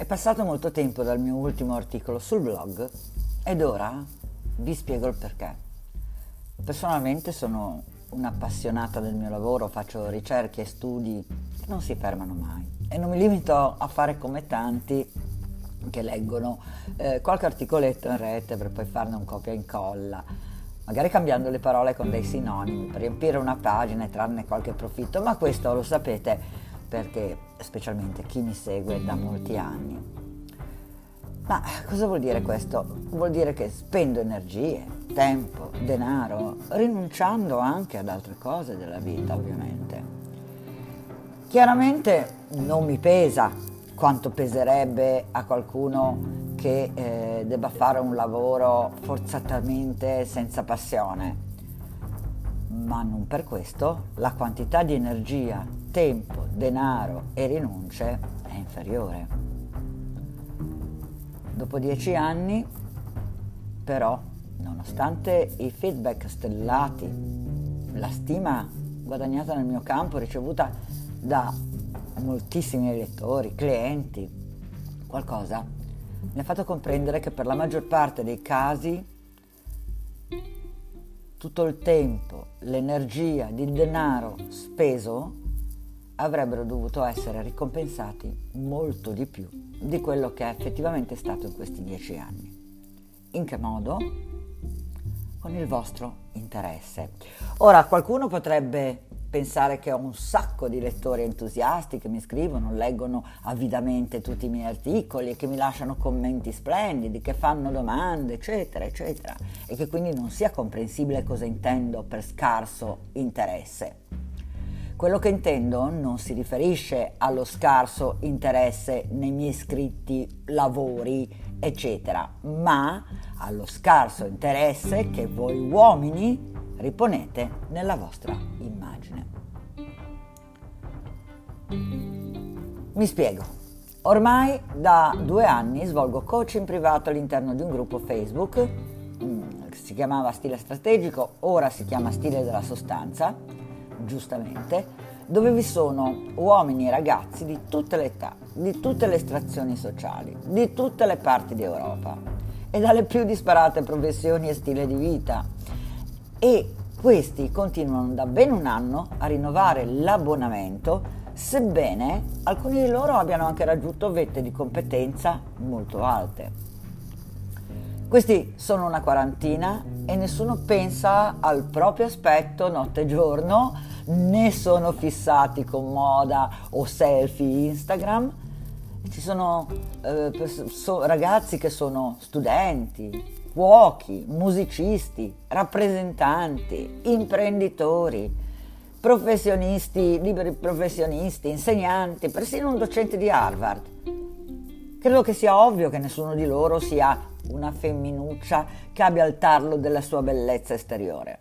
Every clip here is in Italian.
È passato molto tempo dal mio ultimo articolo sul blog ed ora vi spiego il perché. Personalmente sono un'appassionata del mio lavoro, faccio ricerche e studi che non si fermano mai e non mi limito a fare come tanti che leggono eh, qualche articoletto in rete per poi farne un copia e incolla, magari cambiando le parole con dei sinonimi per riempire una pagina e trarne qualche profitto, ma questo lo sapete perché specialmente chi mi segue da molti anni. Ma cosa vuol dire questo? Vuol dire che spendo energie, tempo, denaro, rinunciando anche ad altre cose della vita, ovviamente. Chiaramente non mi pesa quanto peserebbe a qualcuno che eh, debba fare un lavoro forzatamente senza passione, ma non per questo la quantità di energia, tempo, denaro e rinunce è inferiore. Dopo dieci anni, però, nonostante i feedback stellati, la stima guadagnata nel mio campo, ricevuta da moltissimi lettori, clienti, qualcosa mi ha fatto comprendere che per la maggior parte dei casi tutto il tempo, l'energia, il denaro speso avrebbero dovuto essere ricompensati molto di più di quello che è effettivamente stato in questi dieci anni. In che modo? Con il vostro interesse. Ora, qualcuno potrebbe pensare che ho un sacco di lettori entusiasti che mi scrivono, leggono avidamente tutti i miei articoli e che mi lasciano commenti splendidi, che fanno domande, eccetera, eccetera, e che quindi non sia comprensibile cosa intendo per scarso interesse. Quello che intendo non si riferisce allo scarso interesse nei miei scritti, lavori, eccetera, ma allo scarso interesse che voi uomini riponete nella vostra immagine. Mi spiego. Ormai da due anni svolgo coaching privato all'interno di un gruppo Facebook mm, si chiamava Stile Strategico, ora si chiama Stile della Sostanza, giustamente, dove vi sono uomini e ragazzi di tutte le età, di tutte le estrazioni sociali, di tutte le parti d'Europa e dalle più disparate professioni e stile di vita e questi continuano da ben un anno a rinnovare l'abbonamento sebbene alcuni di loro abbiano anche raggiunto vette di competenza molto alte. Questi sono una quarantina e nessuno pensa al proprio aspetto notte e giorno, né sono fissati con moda o selfie Instagram. Ci sono eh, ragazzi che sono studenti, cuochi, musicisti, rappresentanti, imprenditori, professionisti, liberi professionisti, insegnanti, persino un docente di Harvard. Credo che sia ovvio che nessuno di loro sia una femminuccia che abbia il tarlo della sua bellezza esteriore.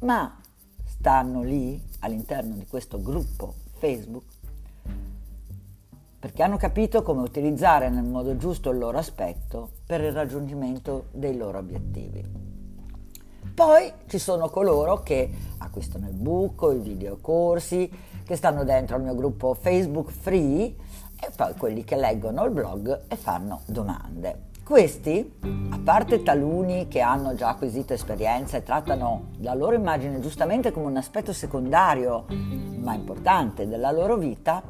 Ma stanno lì all'interno di questo gruppo Facebook perché hanno capito come utilizzare nel modo giusto il loro aspetto per il raggiungimento dei loro obiettivi. Poi ci sono coloro che acquistano il book, i videocorsi, che stanno dentro al mio gruppo Facebook Free e poi quelli che leggono il blog e fanno domande. Questi, a parte taluni che hanno già acquisito esperienza e trattano la loro immagine giustamente come un aspetto secondario, ma importante della loro vita,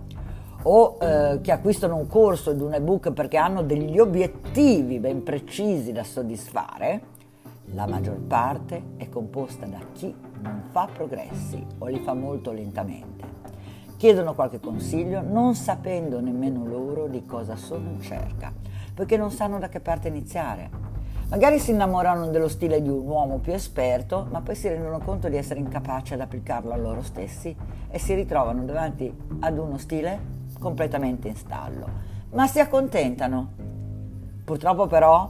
o eh, che acquistano un corso ed un ebook perché hanno degli obiettivi ben precisi da soddisfare, la maggior parte è composta da chi non fa progressi o li fa molto lentamente. Chiedono qualche consiglio non sapendo nemmeno loro di cosa sono in cerca, perché non sanno da che parte iniziare. Magari si innamorano dello stile di un uomo più esperto, ma poi si rendono conto di essere incapaci ad applicarlo a loro stessi e si ritrovano davanti ad uno stile completamente in stallo, ma si accontentano. Purtroppo però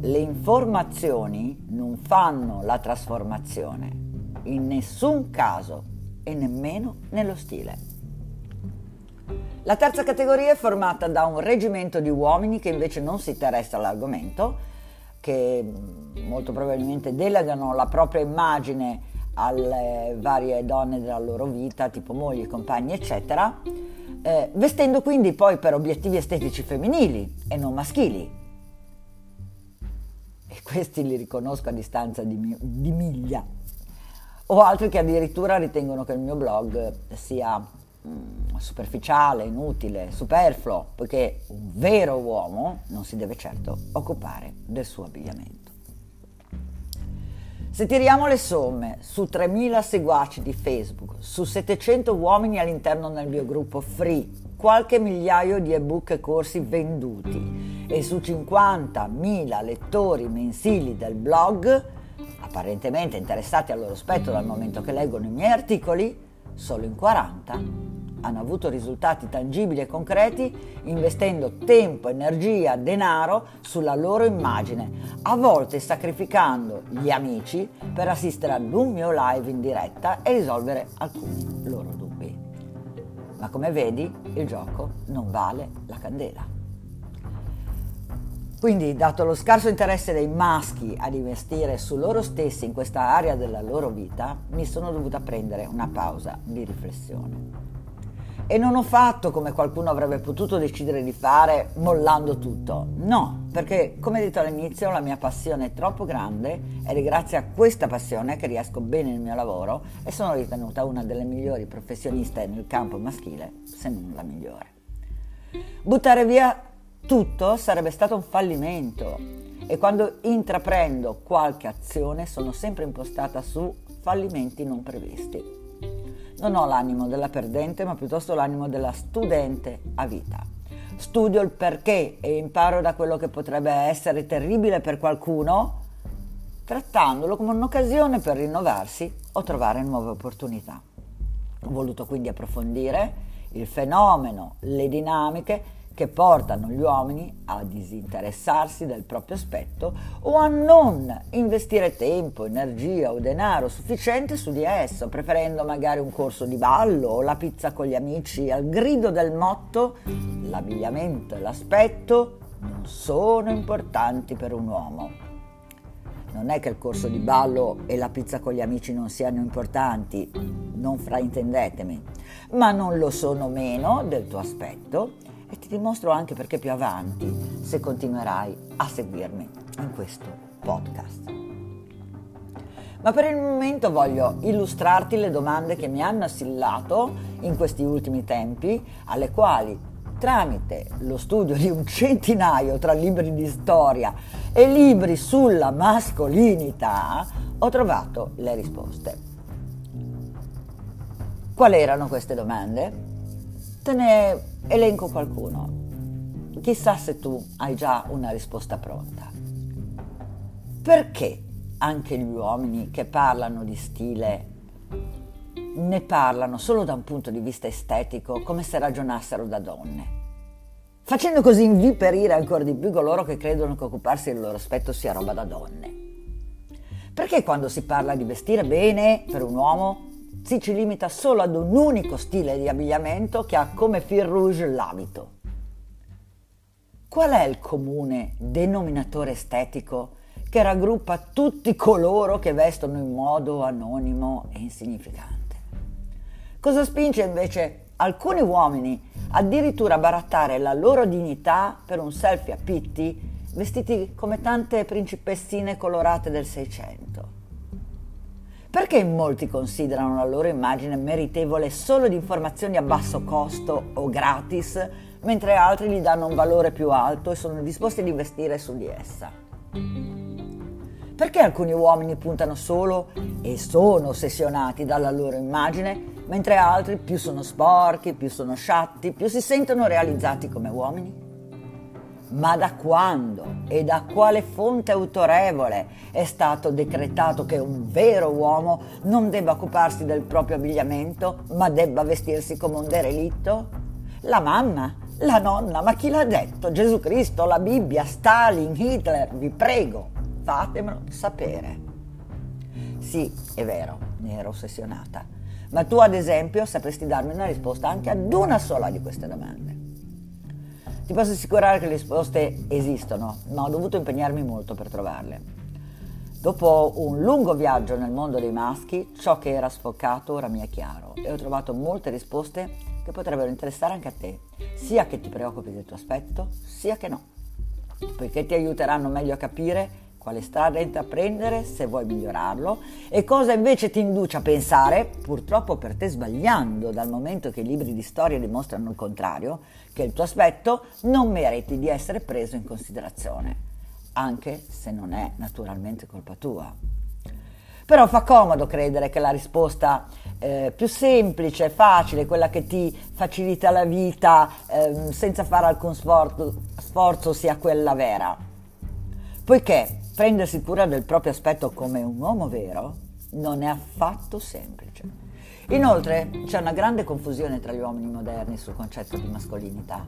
le informazioni non fanno la trasformazione, in nessun caso e nemmeno nello stile. La terza categoria è formata da un reggimento di uomini che invece non si interessa all'argomento, che molto probabilmente delegano la propria immagine alle varie donne della loro vita, tipo mogli, compagni, eccetera, eh, vestendo quindi poi per obiettivi estetici femminili e non maschili. E questi li riconosco a distanza di, di miglia. O altri che addirittura ritengono che il mio blog sia mm, superficiale, inutile, superfluo, poiché un vero uomo non si deve certo occupare del suo abbigliamento. Se tiriamo le somme su 3.000 seguaci di Facebook, su 700 uomini all'interno del mio gruppo free, qualche migliaio di ebook e corsi venduti e su 50.000 lettori mensili del blog, apparentemente interessati al loro aspetto dal momento che leggono i miei articoli, solo in 40 hanno avuto risultati tangibili e concreti investendo tempo, energia, denaro sulla loro immagine, a volte sacrificando gli amici per assistere ad un mio live in diretta e risolvere alcuni loro dubbi. Ma come vedi, il gioco non vale la candela. Quindi, dato lo scarso interesse dei maschi ad investire su loro stessi in questa area della loro vita, mi sono dovuta prendere una pausa di riflessione. E non ho fatto come qualcuno avrebbe potuto decidere di fare mollando tutto. No, perché come detto all'inizio la mia passione è troppo grande ed è grazie a questa passione che riesco bene nel mio lavoro e sono ritenuta una delle migliori professioniste nel campo maschile, se non la migliore. Buttare via tutto sarebbe stato un fallimento e quando intraprendo qualche azione sono sempre impostata su fallimenti non previsti. Non ho l'animo della perdente, ma piuttosto l'animo della studente a vita. Studio il perché e imparo da quello che potrebbe essere terribile per qualcuno, trattandolo come un'occasione per rinnovarsi o trovare nuove opportunità. Ho voluto quindi approfondire il fenomeno, le dinamiche che portano gli uomini a disinteressarsi del proprio aspetto o a non investire tempo, energia o denaro sufficiente su di esso, preferendo magari un corso di ballo o la pizza con gli amici al grido del motto l'abbigliamento e l'aspetto non sono importanti per un uomo. Non è che il corso di ballo e la pizza con gli amici non siano importanti, non fraintendetemi, ma non lo sono meno del tuo aspetto e ti dimostro anche perché più avanti se continuerai a seguirmi in questo podcast. Ma per il momento voglio illustrarti le domande che mi hanno assillato in questi ultimi tempi, alle quali tramite lo studio di un centinaio tra libri di storia e libri sulla mascolinità ho trovato le risposte. Quali erano queste domande? Te ne elenco qualcuno. Chissà se tu hai già una risposta pronta. Perché anche gli uomini che parlano di stile ne parlano solo da un punto di vista estetico, come se ragionassero da donne? Facendo così inviperire ancora di più coloro che credono che occuparsi del loro aspetto sia roba da donne. Perché quando si parla di vestire bene per un uomo si ci limita solo ad un unico stile di abbigliamento che ha come fil rouge l'abito. Qual è il comune denominatore estetico che raggruppa tutti coloro che vestono in modo anonimo e insignificante? Cosa spinge invece alcuni uomini addirittura a barattare la loro dignità per un selfie a pitti vestiti come tante principessine colorate del Seicento? Perché molti considerano la loro immagine meritevole solo di informazioni a basso costo o gratis, mentre altri gli danno un valore più alto e sono disposti ad investire su di essa? Perché alcuni uomini puntano solo e sono ossessionati dalla loro immagine, mentre altri più sono sporchi, più sono sciatti, più si sentono realizzati come uomini? Ma da quando e da quale fonte autorevole è stato decretato che un vero uomo non debba occuparsi del proprio abbigliamento, ma debba vestirsi come un derelitto? La mamma? La nonna? Ma chi l'ha detto? Gesù Cristo, la Bibbia, Stalin, Hitler? Vi prego, fatemelo sapere. Sì, è vero, ne ero ossessionata. Ma tu, ad esempio, sapresti darmi una risposta anche ad una sola di queste domande. Ti posso assicurare che le risposte esistono, ma ho dovuto impegnarmi molto per trovarle. Dopo un lungo viaggio nel mondo dei maschi, ciò che era sfocato ora mi è chiaro e ho trovato molte risposte che potrebbero interessare anche a te, sia che ti preoccupi del tuo aspetto, sia che no, poiché ti aiuteranno meglio a capire quale strada intraprendere se vuoi migliorarlo e cosa invece ti induce a pensare, purtroppo per te sbagliando dal momento che i libri di storia dimostrano il contrario, che il tuo aspetto non meriti di essere preso in considerazione anche se non è naturalmente colpa tua. Però fa comodo credere che la risposta eh, più semplice, facile, quella che ti facilita la vita eh, senza fare alcun sforzo, sforzo sia quella vera. Poiché prendersi cura del proprio aspetto come un uomo vero non è affatto semplice. Inoltre c'è una grande confusione tra gli uomini moderni sul concetto di mascolinità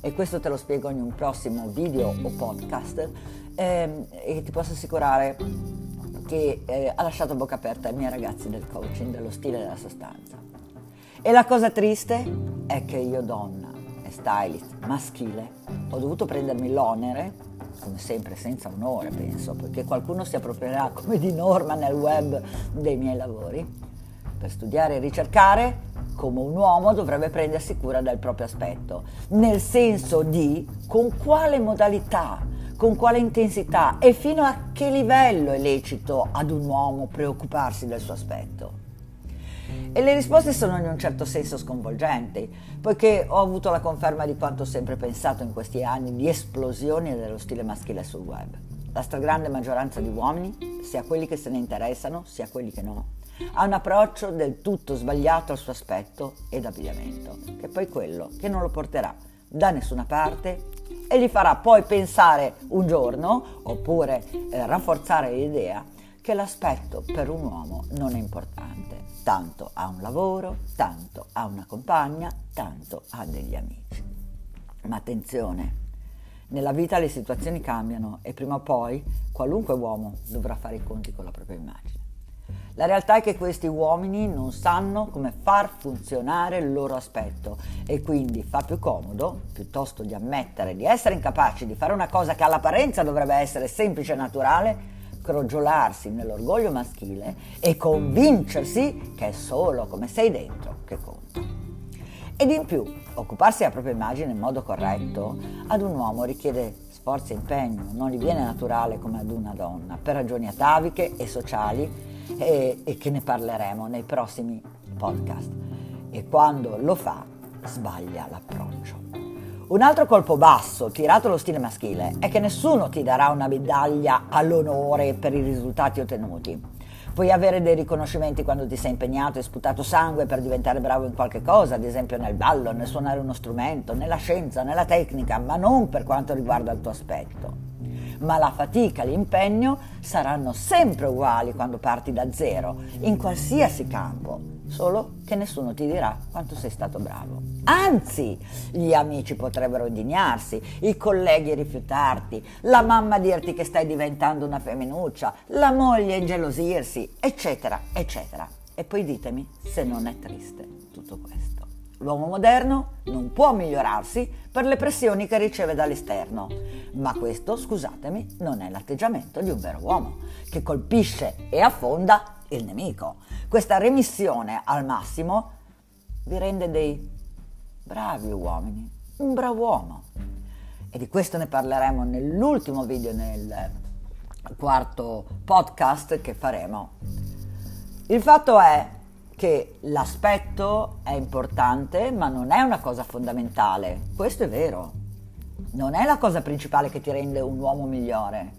e questo te lo spiego in un prossimo video o podcast eh, e ti posso assicurare che eh, ha lasciato bocca aperta ai miei ragazzi del coaching, dello stile e della sostanza. E la cosa triste è che io donna e stylist maschile ho dovuto prendermi l'onere, come sempre senza onore penso, perché qualcuno si approprierà come di norma nel web dei miei lavori, per studiare e ricercare come un uomo dovrebbe prendersi cura del proprio aspetto, nel senso di con quale modalità con quale intensità e fino a che livello è lecito ad un uomo preoccuparsi del suo aspetto. E le risposte sono in un certo senso sconvolgenti, poiché ho avuto la conferma di quanto ho sempre pensato in questi anni di esplosione dello stile maschile sul web. La stragrande maggioranza di uomini, sia quelli che se ne interessano, sia quelli che no, ha un approccio del tutto sbagliato al suo aspetto ed abbigliamento, che è poi quello che non lo porterà da nessuna parte e gli farà poi pensare un giorno, oppure eh, rafforzare l'idea, che l'aspetto per un uomo non è importante. Tanto ha un lavoro, tanto ha una compagna, tanto ha degli amici. Ma attenzione, nella vita le situazioni cambiano e prima o poi qualunque uomo dovrà fare i conti con la propria immagine. La realtà è che questi uomini non sanno come far funzionare il loro aspetto e quindi fa più comodo, piuttosto di ammettere di essere incapaci di fare una cosa che all'apparenza dovrebbe essere semplice e naturale, crogiolarsi nell'orgoglio maschile e convincersi che è solo come sei dentro che conta. Ed in più, occuparsi della propria immagine in modo corretto ad un uomo richiede sforzo e impegno, non gli viene naturale come ad una donna, per ragioni ataviche e sociali e, e che ne parleremo nei prossimi podcast. E quando lo fa, sbaglia l'approccio. Un altro colpo basso tirato allo stile maschile è che nessuno ti darà una medaglia all'onore per i risultati ottenuti. Puoi avere dei riconoscimenti quando ti sei impegnato e sputato sangue per diventare bravo in qualche cosa, ad esempio nel ballo, nel suonare uno strumento, nella scienza, nella tecnica, ma non per quanto riguarda il tuo aspetto ma la fatica e l'impegno saranno sempre uguali quando parti da zero, in qualsiasi campo, solo che nessuno ti dirà quanto sei stato bravo. Anzi, gli amici potrebbero indignarsi, i colleghi rifiutarti, la mamma dirti che stai diventando una femminuccia, la moglie ingelosirsi, eccetera, eccetera. E poi ditemi se non è triste tutto questo. L'uomo moderno non può migliorarsi per le pressioni che riceve dall'esterno, ma questo, scusatemi, non è l'atteggiamento di un vero uomo, che colpisce e affonda il nemico. Questa remissione al massimo vi rende dei bravi uomini, un bravo uomo. E di questo ne parleremo nell'ultimo video, nel quarto podcast che faremo. Il fatto è che l'aspetto è importante, ma non è una cosa fondamentale. Questo è vero. Non è la cosa principale che ti rende un uomo migliore.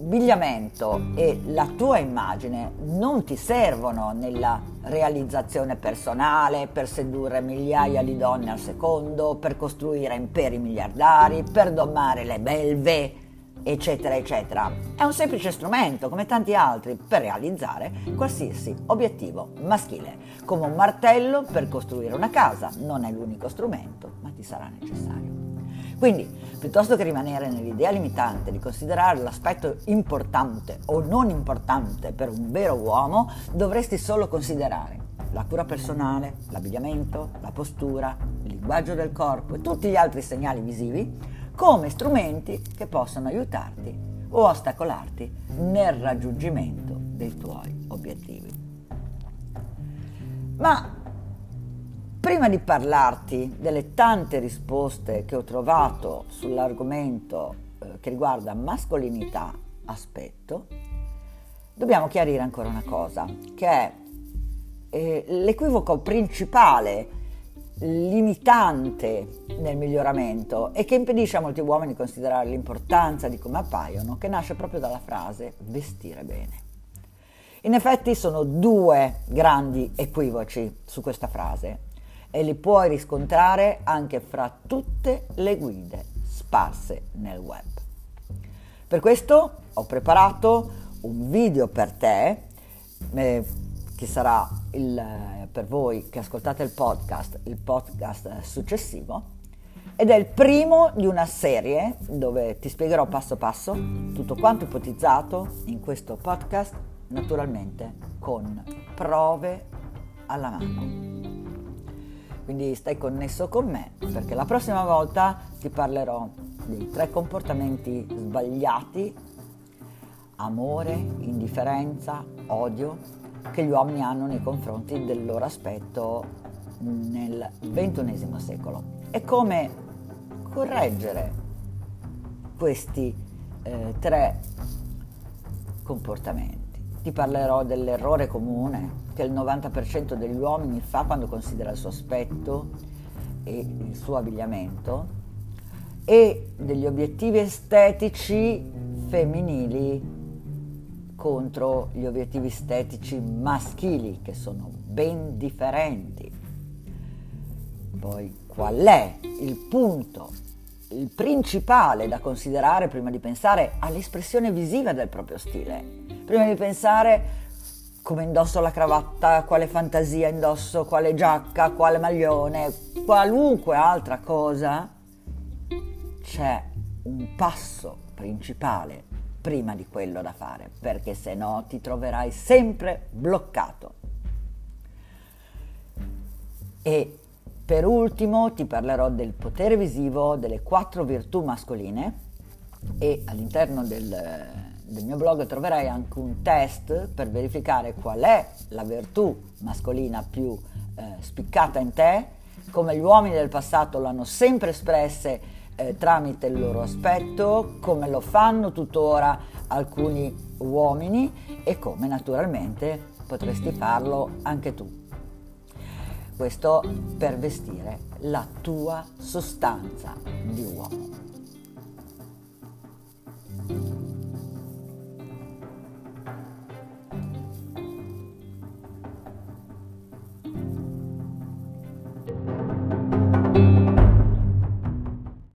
L'abbigliamento e la tua immagine non ti servono nella realizzazione personale, per sedurre migliaia di donne al secondo, per costruire imperi miliardari, per domare le belve eccetera, eccetera. È un semplice strumento, come tanti altri, per realizzare qualsiasi obiettivo maschile, come un martello per costruire una casa. Non è l'unico strumento, ma ti sarà necessario. Quindi, piuttosto che rimanere nell'idea limitante di considerare l'aspetto importante o non importante per un vero uomo, dovresti solo considerare la cura personale, l'abbigliamento, la postura, il linguaggio del corpo e tutti gli altri segnali visivi come strumenti che possono aiutarti o ostacolarti nel raggiungimento dei tuoi obiettivi. Ma prima di parlarti delle tante risposte che ho trovato sull'argomento eh, che riguarda mascolinità, aspetto, dobbiamo chiarire ancora una cosa, che è eh, l'equivoco principale limitante nel miglioramento e che impedisce a molti uomini di considerare l'importanza di come appaiono, che nasce proprio dalla frase vestire bene. In effetti sono due grandi equivoci su questa frase e li puoi riscontrare anche fra tutte le guide sparse nel web. Per questo ho preparato un video per te eh, che sarà il per voi che ascoltate il podcast, il podcast successivo, ed è il primo di una serie dove ti spiegherò passo passo tutto quanto ipotizzato in questo podcast, naturalmente con prove alla mano. Quindi stai connesso con me perché la prossima volta ti parlerò dei tre comportamenti sbagliati, amore, indifferenza, odio che gli uomini hanno nei confronti del loro aspetto nel XXI secolo e come correggere questi eh, tre comportamenti. Ti parlerò dell'errore comune che il 90% degli uomini fa quando considera il suo aspetto e il suo abbigliamento e degli obiettivi estetici femminili contro gli obiettivi estetici maschili che sono ben differenti. Poi qual è il punto, il principale da considerare prima di pensare all'espressione visiva del proprio stile? Prima di pensare come indosso la cravatta, quale fantasia indosso, quale giacca, quale maglione, qualunque altra cosa, c'è un passo principale prima di quello da fare, perché se no ti troverai sempre bloccato. E per ultimo ti parlerò del potere visivo delle quattro virtù mascoline e all'interno del, del mio blog troverai anche un test per verificare qual è la virtù mascolina più eh, spiccata in te, come gli uomini del passato l'hanno sempre espresse eh, tramite il loro aspetto, come lo fanno tuttora alcuni uomini e come naturalmente potresti farlo anche tu. Questo per vestire la tua sostanza di uomo.